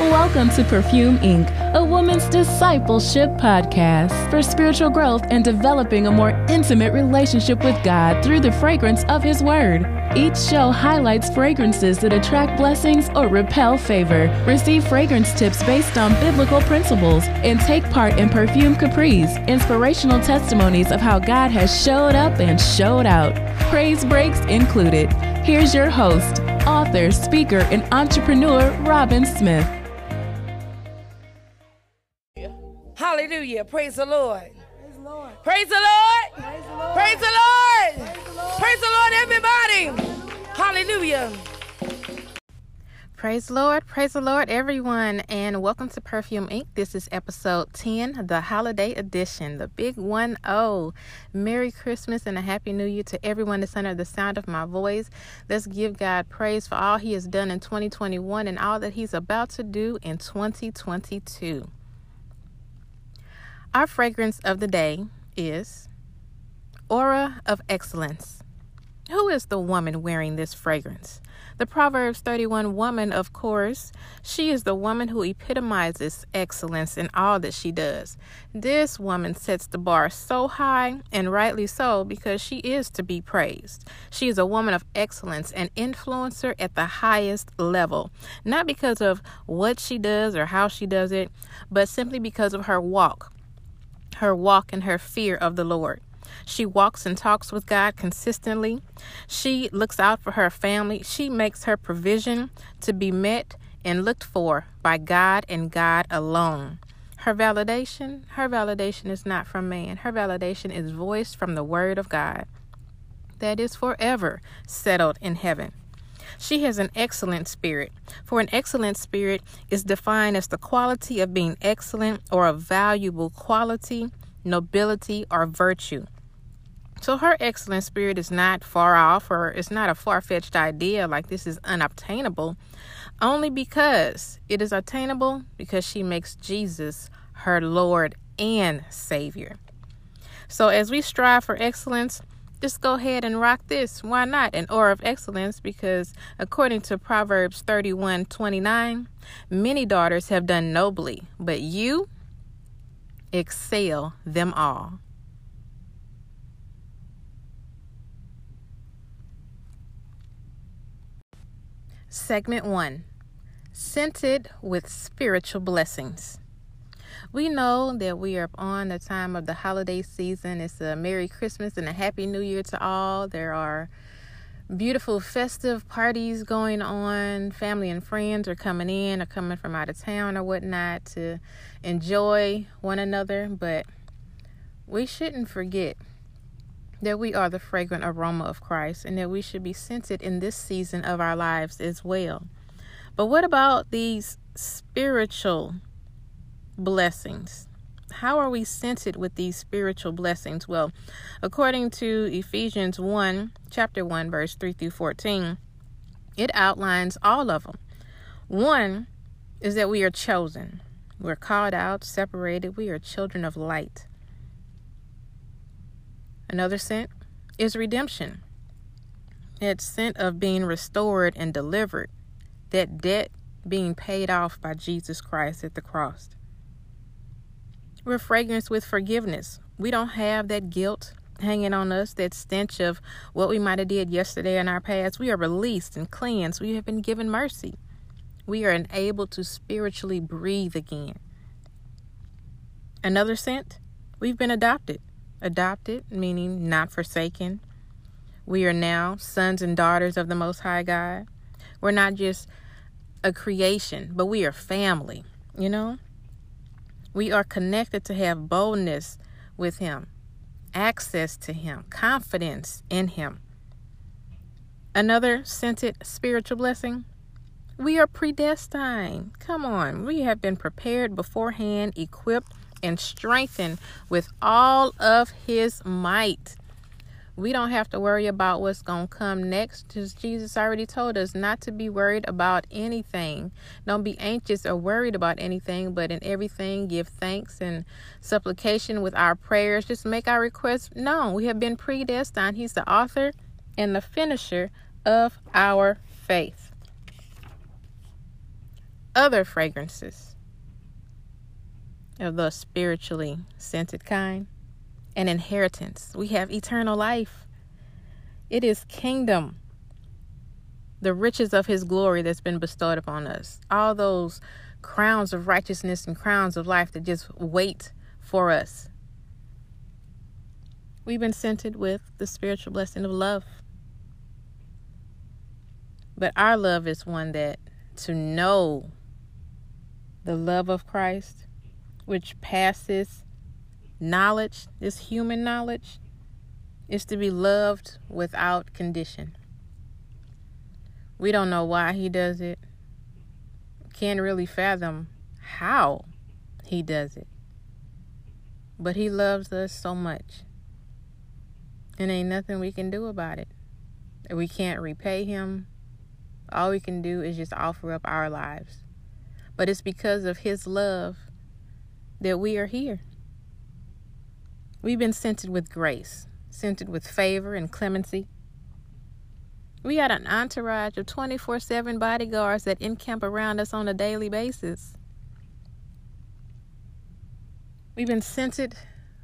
Welcome to Perfume Inc., a woman's discipleship podcast for spiritual growth and developing a more intimate relationship with God through the fragrance of His Word. Each show highlights fragrances that attract blessings or repel favor. Receive fragrance tips based on biblical principles and take part in Perfume Capri's inspirational testimonies of how God has showed up and showed out. Praise breaks included. Here's your host, author, speaker, and entrepreneur, Robin Smith. Hallelujah. Praise the Lord. Praise the Lord. Praise the Lord. Praise the Lord. Praise the Lord. Praise the Lord. Praise the Lord, everybody. Hallelujah. Praise the Lord, praise the Lord, everyone, and welcome to Perfume Inc. This is episode 10, the holiday edition, the big 1 0. Merry Christmas and a Happy New Year to everyone that's under the sound of my voice. Let's give God praise for all He has done in 2021 and all that He's about to do in 2022. Our fragrance of the day is Aura of Excellence. Who is the woman wearing this fragrance? The Proverbs 31 woman, of course, she is the woman who epitomizes excellence in all that she does. This woman sets the bar so high, and rightly so, because she is to be praised. She is a woman of excellence, an influencer at the highest level, not because of what she does or how she does it, but simply because of her walk, her walk and her fear of the Lord. She walks and talks with God consistently. She looks out for her family. She makes her provision to be met and looked for by God and God alone. Her validation, her validation is not from man. Her validation is voiced from the word of God. That is forever settled in heaven. She has an excellent spirit. For an excellent spirit is defined as the quality of being excellent or a valuable quality, nobility, or virtue. So her excellent spirit is not far off or it's not a far fetched idea like this is unobtainable, only because it is attainable because she makes Jesus her Lord and Savior. So as we strive for excellence, just go ahead and rock this. Why not? An aura of excellence because according to Proverbs 31 29, many daughters have done nobly, but you excel them all. Segment 1 Scented with Spiritual Blessings. We know that we are on the time of the holiday season. It's a Merry Christmas and a Happy New Year to all. There are beautiful festive parties going on. Family and friends are coming in or coming from out of town or whatnot to enjoy one another. But we shouldn't forget that we are the fragrant aroma of Christ and that we should be scented in this season of our lives as well. But what about these spiritual blessings? How are we scented with these spiritual blessings? Well, according to Ephesians 1, chapter 1, verse 3 through 14, it outlines all of them. One is that we are chosen, we're called out, separated, we are children of light. Another scent is redemption. It's scent of being restored and delivered. That debt being paid off by Jesus Christ at the cross. We're fragrance with forgiveness. We don't have that guilt hanging on us, that stench of what we might have did yesterday in our past. We are released and cleansed. We have been given mercy. We are enabled to spiritually breathe again. Another scent, we've been adopted. Adopted, meaning not forsaken. We are now sons and daughters of the Most High God. We're not just a creation, but we are family, you know? We are connected to have boldness with Him, access to Him, confidence in Him. Another scented spiritual blessing we are predestined. Come on. We have been prepared beforehand, equipped, and strengthened with all of his might. We don't have to worry about what's going to come next because Jesus already told us not to be worried about anything. Don't be anxious or worried about anything, but in everything give thanks and supplication with our prayers. Just make our requests known. We have been predestined. He's the author and the finisher of our faith. other fragrances of the spiritually scented kind, an inheritance. We have eternal life. It is kingdom, the riches of his glory that's been bestowed upon us. All those crowns of righteousness and crowns of life that just wait for us. We've been scented with the spiritual blessing of love. But our love is one that to know the love of Christ, which passes knowledge, this human knowledge, is to be loved without condition. We don't know why he does it. Can't really fathom how he does it. But he loves us so much. And ain't nothing we can do about it. We can't repay him. All we can do is just offer up our lives. But it's because of his love that we are here. We've been scented with grace, scented with favor and clemency. We got an entourage of 24 7 bodyguards that encamp around us on a daily basis. We've been scented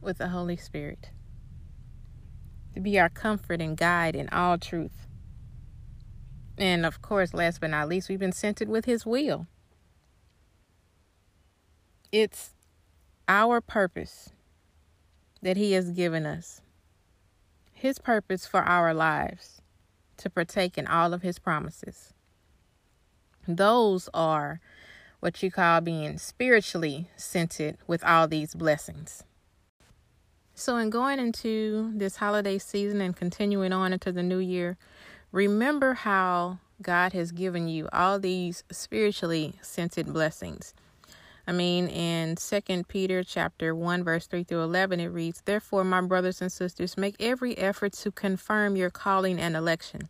with the Holy Spirit to be our comfort and guide in all truth. And of course, last but not least, we've been scented with His will. It's our purpose that He has given us, His purpose for our lives to partake in all of His promises. Those are what you call being spiritually scented with all these blessings. So, in going into this holiday season and continuing on into the new year, remember how God has given you all these spiritually scented blessings. I mean, in Second Peter chapter 1, verse 3 through 11, it reads, Therefore, my brothers and sisters, make every effort to confirm your calling and election.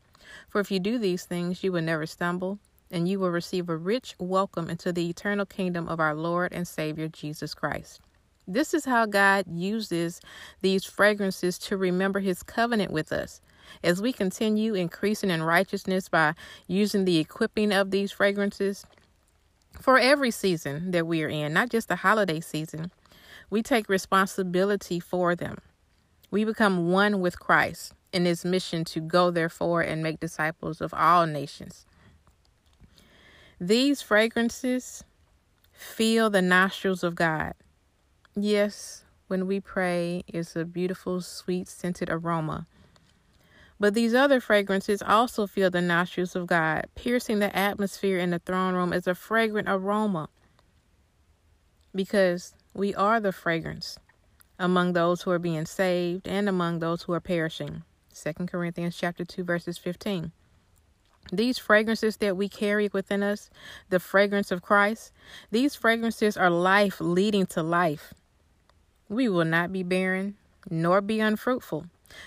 For if you do these things, you will never stumble, and you will receive a rich welcome into the eternal kingdom of our Lord and Savior Jesus Christ. This is how God uses these fragrances to remember his covenant with us. As we continue increasing in righteousness by using the equipping of these fragrances for every season that we are in, not just the holiday season, we take responsibility for them. We become one with Christ in his mission to go, therefore, and make disciples of all nations. These fragrances fill the nostrils of God. Yes, when we pray, it's a beautiful, sweet, scented aroma. But these other fragrances also fill the nostrils of God, piercing the atmosphere in the throne room as a fragrant aroma. Because we are the fragrance among those who are being saved and among those who are perishing. 2 Corinthians chapter 2 verses 15. These fragrances that we carry within us, the fragrance of Christ, these fragrances are life leading to life we will not be barren nor be unfruitful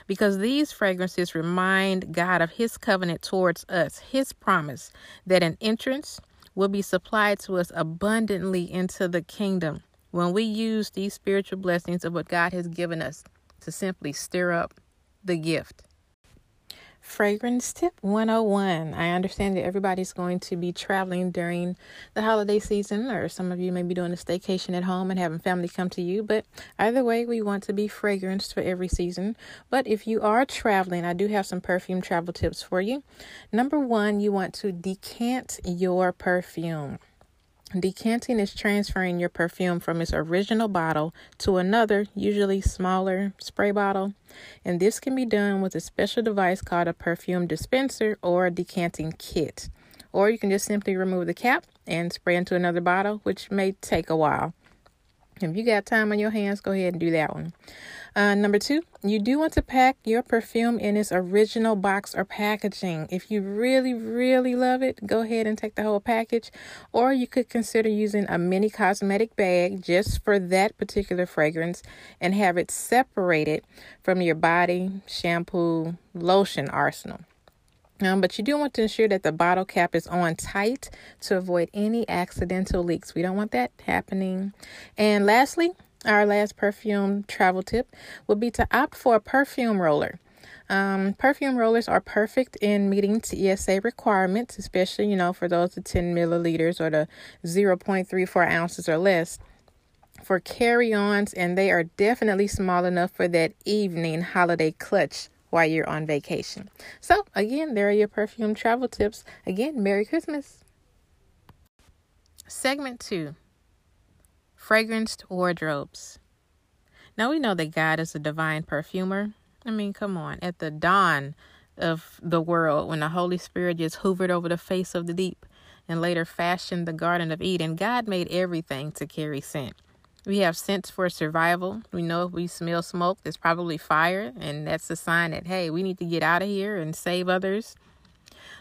because these fragrances remind God of His covenant towards us, His promise that an entrance will be supplied to us abundantly into the kingdom when we use these spiritual blessings of what God has given us to simply stir up the gift. Fragrance tip 101. I understand that everybody's going to be traveling during the holiday season, or some of you may be doing a staycation at home and having family come to you. But either way, we want to be fragranced for every season. But if you are traveling, I do have some perfume travel tips for you. Number one, you want to decant your perfume. Decanting is transferring your perfume from its original bottle to another, usually smaller, spray bottle. And this can be done with a special device called a perfume dispenser or a decanting kit. Or you can just simply remove the cap and spray into another bottle, which may take a while. If you got time on your hands, go ahead and do that one. Uh, number two, you do want to pack your perfume in its original box or packaging. If you really, really love it, go ahead and take the whole package. Or you could consider using a mini cosmetic bag just for that particular fragrance and have it separated from your body, shampoo, lotion arsenal. Um, but you do want to ensure that the bottle cap is on tight to avoid any accidental leaks. We don't want that happening. And lastly, our last perfume travel tip would be to opt for a perfume roller. Um, perfume rollers are perfect in meeting TSA requirements, especially, you know, for those of 10 milliliters or the 0.34 ounces or less for carry ons, and they are definitely small enough for that evening holiday clutch while you're on vacation. So, again, there are your perfume travel tips. Again, Merry Christmas. Segment 2 Fragranced Wardrobes. Now, we know that God is a divine perfumer. I mean, come on. At the dawn of the world, when the Holy Spirit just hovered over the face of the deep and later fashioned the Garden of Eden, God made everything to carry scent. We have scents for survival. We know if we smell smoke, there's probably fire, and that's a sign that, hey, we need to get out of here and save others.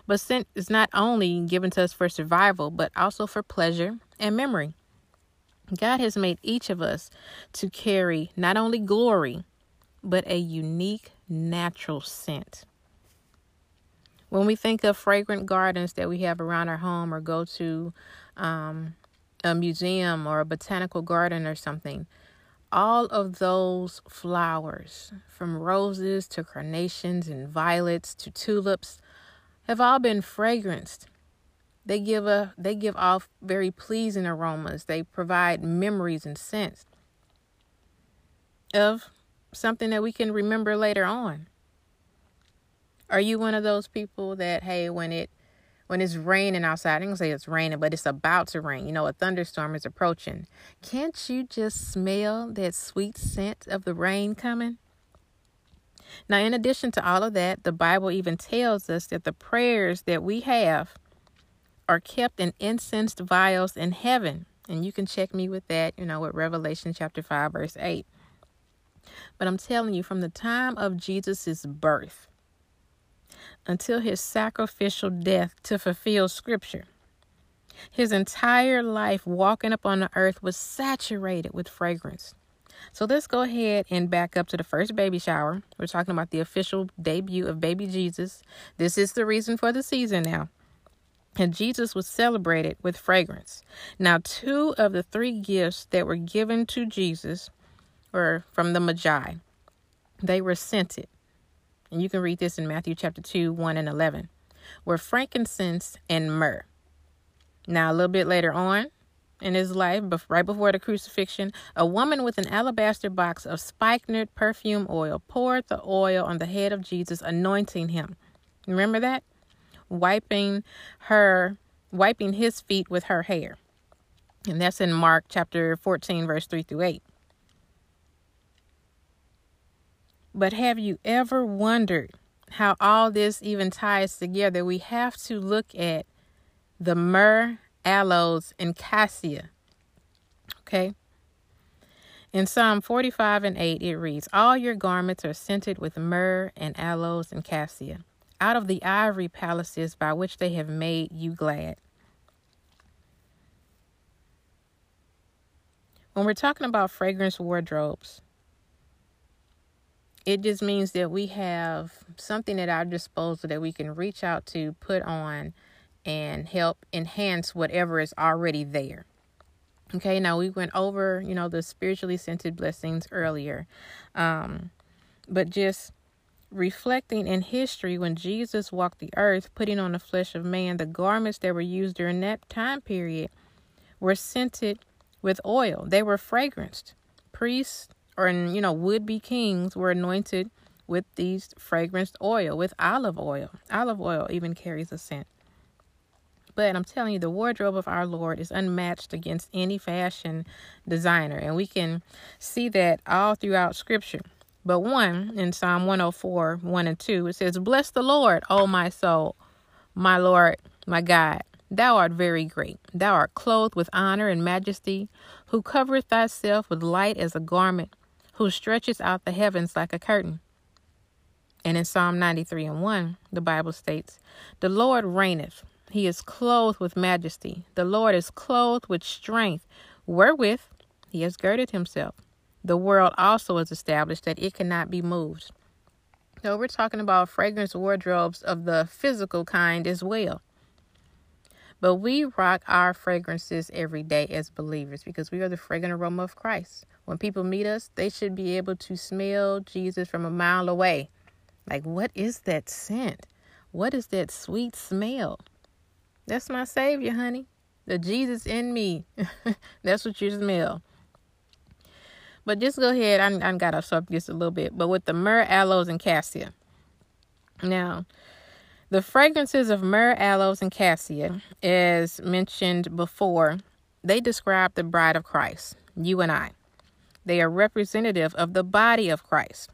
But scent is not only given to us for survival, but also for pleasure and memory. God has made each of us to carry not only glory, but a unique natural scent. When we think of fragrant gardens that we have around our home or go to um, a museum or a botanical garden or something, all of those flowers, from roses to carnations and violets to tulips, have all been fragranced. They give a they give off very pleasing aromas. They provide memories and scents of something that we can remember later on. Are you one of those people that hey when it when it's raining outside, I didn't say it's raining, but it's about to rain. You know, a thunderstorm is approaching. Can't you just smell that sweet scent of the rain coming? Now, in addition to all of that, the Bible even tells us that the prayers that we have are kept in incensed vials in heaven. And you can check me with that, you know, with Revelation chapter 5, verse 8. But I'm telling you, from the time of Jesus' birth, until his sacrificial death to fulfill scripture. His entire life walking upon the earth was saturated with fragrance. So let's go ahead and back up to the first baby shower. We're talking about the official debut of baby Jesus. This is the reason for the season now. And Jesus was celebrated with fragrance. Now, two of the three gifts that were given to Jesus were from the Magi. They were scented. And you can read this in Matthew chapter 2, 1 and 11, were frankincense and myrrh. Now, a little bit later on in his life, right before the crucifixion, a woman with an alabaster box of spikenard perfume oil poured the oil on the head of Jesus, anointing him. Remember that? Wiping her, wiping his feet with her hair. And that's in Mark chapter 14, verse 3 through 8. But have you ever wondered how all this even ties together? We have to look at the myrrh, aloes, and cassia. Okay? In Psalm 45 and 8, it reads, All your garments are scented with myrrh and aloes and cassia, out of the ivory palaces by which they have made you glad. When we're talking about fragrance wardrobes, it just means that we have something at our disposal that we can reach out to, put on, and help enhance whatever is already there. Okay, now we went over, you know, the spiritually scented blessings earlier. Um, but just reflecting in history when Jesus walked the earth, putting on the flesh of man, the garments that were used during that time period were scented with oil. They were fragranced. Priests or you know would be kings were anointed with these fragranced oil with olive oil. Olive oil even carries a scent. But i'm telling you the wardrobe of our lord is unmatched against any fashion designer. And we can see that all throughout scripture. But one in psalm 104 1 and 2 it says bless the lord o my soul my lord my god. Thou art very great. Thou art clothed with honor and majesty, who covereth thyself with light as a garment, who stretches out the heavens like a curtain. And in Psalm 93 and 1, the Bible states, The Lord reigneth. He is clothed with majesty. The Lord is clothed with strength, wherewith he has girded himself. The world also is established that it cannot be moved. So we're talking about fragrance wardrobes of the physical kind as well. But we rock our fragrances every day as believers because we are the fragrant aroma of Christ. When people meet us, they should be able to smell Jesus from a mile away. Like, what is that scent? What is that sweet smell? That's my Savior, honey. The Jesus in me. That's what you smell. But just go ahead. I, I got off just a little bit. But with the myrrh, aloes, and cassia. Now, the fragrances of myrrh, aloes, and cassia, as mentioned before, they describe the bride of Christ, you and I. They are representative of the body of Christ.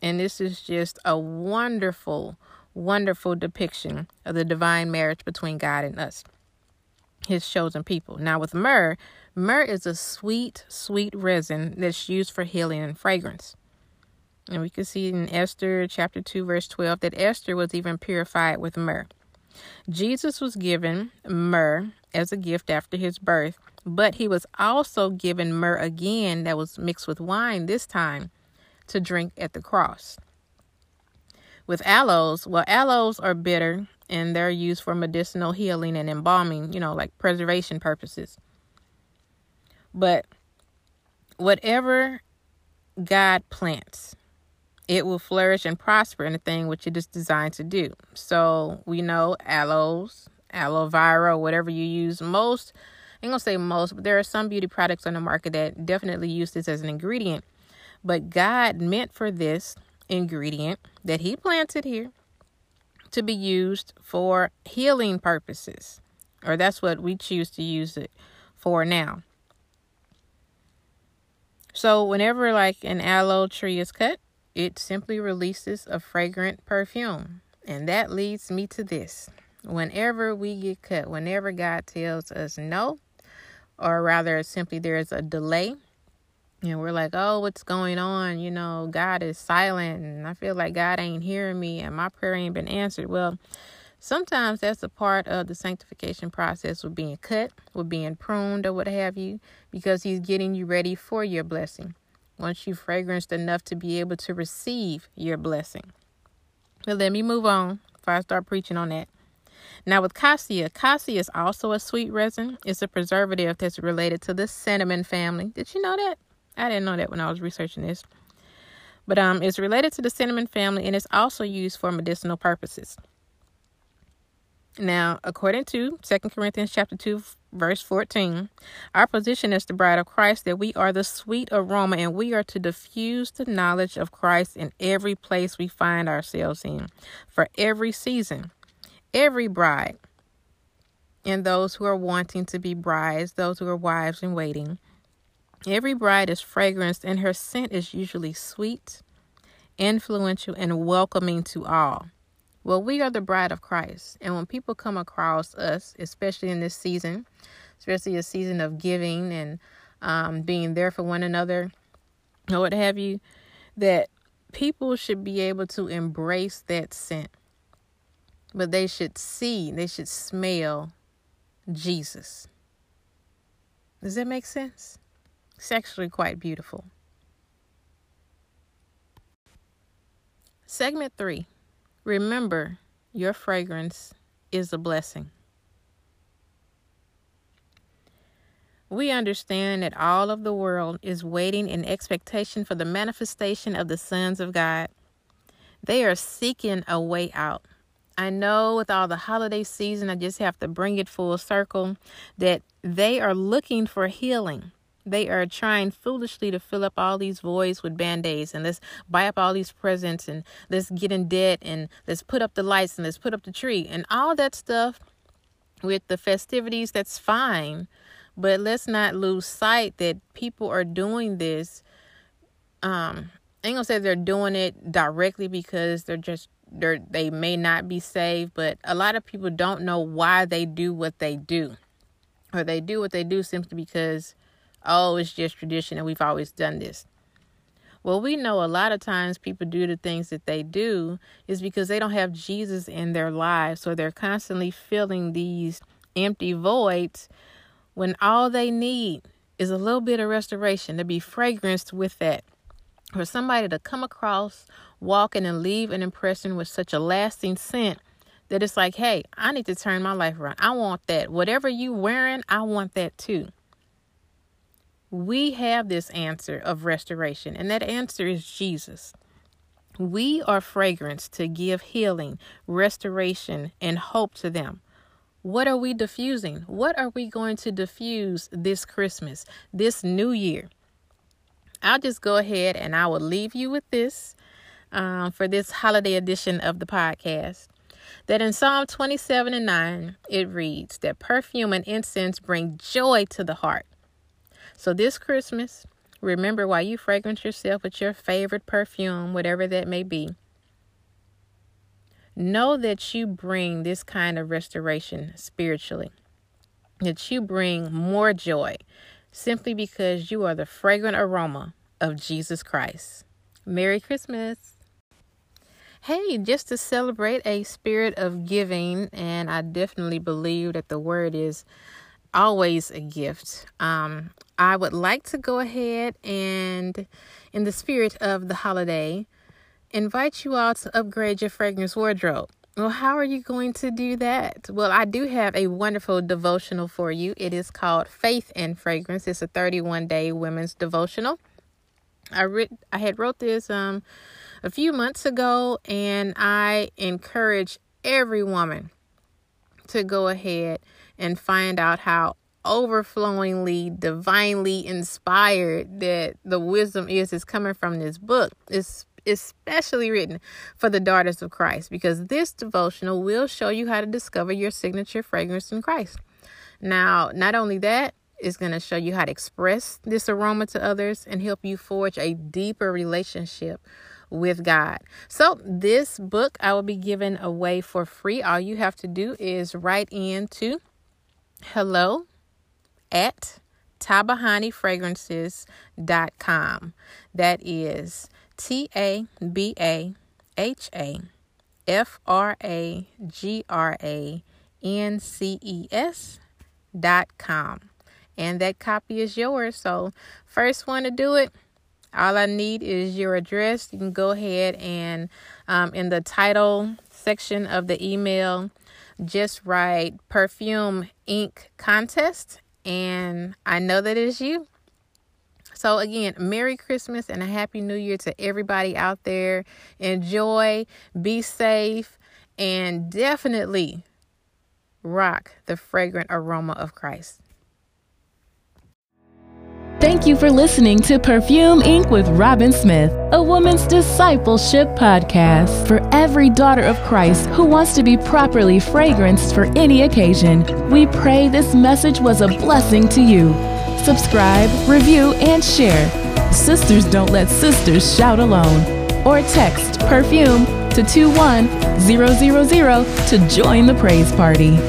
And this is just a wonderful, wonderful depiction of the divine marriage between God and us, his chosen people. Now, with myrrh, myrrh is a sweet, sweet resin that's used for healing and fragrance. And we can see in Esther chapter 2, verse 12, that Esther was even purified with myrrh. Jesus was given myrrh as a gift after his birth, but he was also given myrrh again that was mixed with wine this time to drink at the cross. With aloes, well, aloes are bitter and they're used for medicinal healing and embalming, you know, like preservation purposes. But whatever God plants, it will flourish and prosper in the thing which it is designed to do. So we know aloes, aloe vera, whatever you use. Most, I'm gonna say most, but there are some beauty products on the market that definitely use this as an ingredient. But God meant for this ingredient that He planted here to be used for healing purposes, or that's what we choose to use it for now. So, whenever like an aloe tree is cut, it simply releases a fragrant perfume. And that leads me to this. Whenever we get cut, whenever God tells us no, or rather simply there is a delay, and we're like, oh, what's going on? You know, God is silent, and I feel like God ain't hearing me, and my prayer ain't been answered. Well, sometimes that's a part of the sanctification process with being cut, with being pruned, or what have you, because He's getting you ready for your blessing. Once you've fragranced enough to be able to receive your blessing. But let me move on before I start preaching on that. Now, with cassia, cassia is also a sweet resin. It's a preservative that's related to the cinnamon family. Did you know that? I didn't know that when I was researching this. But um, it's related to the cinnamon family and it's also used for medicinal purposes. Now, according to 2 Corinthians chapter 2, verse 14, our position as the bride of Christ that we are the sweet aroma and we are to diffuse the knowledge of Christ in every place we find ourselves in, for every season, every bride, and those who are wanting to be brides, those who are wives in waiting Every bride is fragranced, and her scent is usually sweet, influential, and welcoming to all. Well, we are the bride of Christ, and when people come across us, especially in this season, especially a season of giving and um, being there for one another, or what have you, that people should be able to embrace that scent. But they should see, they should smell Jesus. Does that make sense? It's actually quite beautiful. Segment three Remember, your fragrance is a blessing. We understand that all of the world is waiting in expectation for the manifestation of the sons of God. They are seeking a way out. I know with all the holiday season, I just have to bring it full circle that they are looking for healing. They are trying foolishly to fill up all these voids with band aids and let's buy up all these presents and let's get in debt and let's put up the lights and let's put up the tree and all that stuff with the festivities. That's fine. But let's not lose sight that people are doing this. Um, I ain't gonna say they're doing it directly because they're just they're they may not be saved, but a lot of people don't know why they do what they do. Or they do what they do simply because oh, it's just tradition and we've always done this. Well, we know a lot of times people do the things that they do is because they don't have Jesus in their lives. So they're constantly filling these empty voids when all they need is a little bit of restoration to be fragranced with that. For somebody to come across, walking and leave an impression with such a lasting scent that it's like, hey, I need to turn my life around. I want that. Whatever you wearing, I want that too we have this answer of restoration, and that answer is Jesus. We are fragrance to give healing, restoration, and hope to them. What are we diffusing? What are we going to diffuse this Christmas, this new year? I'll just go ahead and I will leave you with this um, for this holiday edition of the podcast. That in Psalm 27 and 9, it reads that perfume and incense bring joy to the heart. So this Christmas, remember while you fragrance yourself with your favorite perfume, whatever that may be, know that you bring this kind of restoration spiritually, that you bring more joy simply because you are the fragrant aroma of Jesus Christ. Merry Christmas. Hey, just to celebrate a spirit of giving, and I definitely believe that the word is always a gift. Um, I would like to go ahead and, in the spirit of the holiday, invite you all to upgrade your fragrance wardrobe. Well, how are you going to do that? Well, I do have a wonderful devotional for you. It is called Faith and Fragrance. It's a 31 day women's devotional. I read I had wrote this um a few months ago and I encourage every woman to go ahead and find out how overflowingly divinely inspired that the wisdom is is coming from this book. It's especially written for the daughters of Christ because this devotional will show you how to discover your signature fragrance in Christ. Now, not only that, it's going to show you how to express this aroma to others and help you forge a deeper relationship with God. So, this book I will be giving away for free. All you have to do is write in to hello at tabahanyfragrances.com. That is T A B A H A F R A G R A N C E S dot com. And that copy is yours. So, first one to do it, all I need is your address. You can go ahead and um, in the title section of the email, just write Perfume Inc. contest. And I know that is you. So, again, Merry Christmas and a Happy New Year to everybody out there. Enjoy, be safe, and definitely rock the fragrant aroma of Christ. Thank you for listening to Perfume Inc. with Robin Smith, a woman's discipleship podcast for every daughter of Christ who wants to be properly fragranced for any occasion. We pray this message was a blessing to you. Subscribe, review, and share. Sisters don't let sisters shout alone. Or text perfume to 21000 to join the praise party.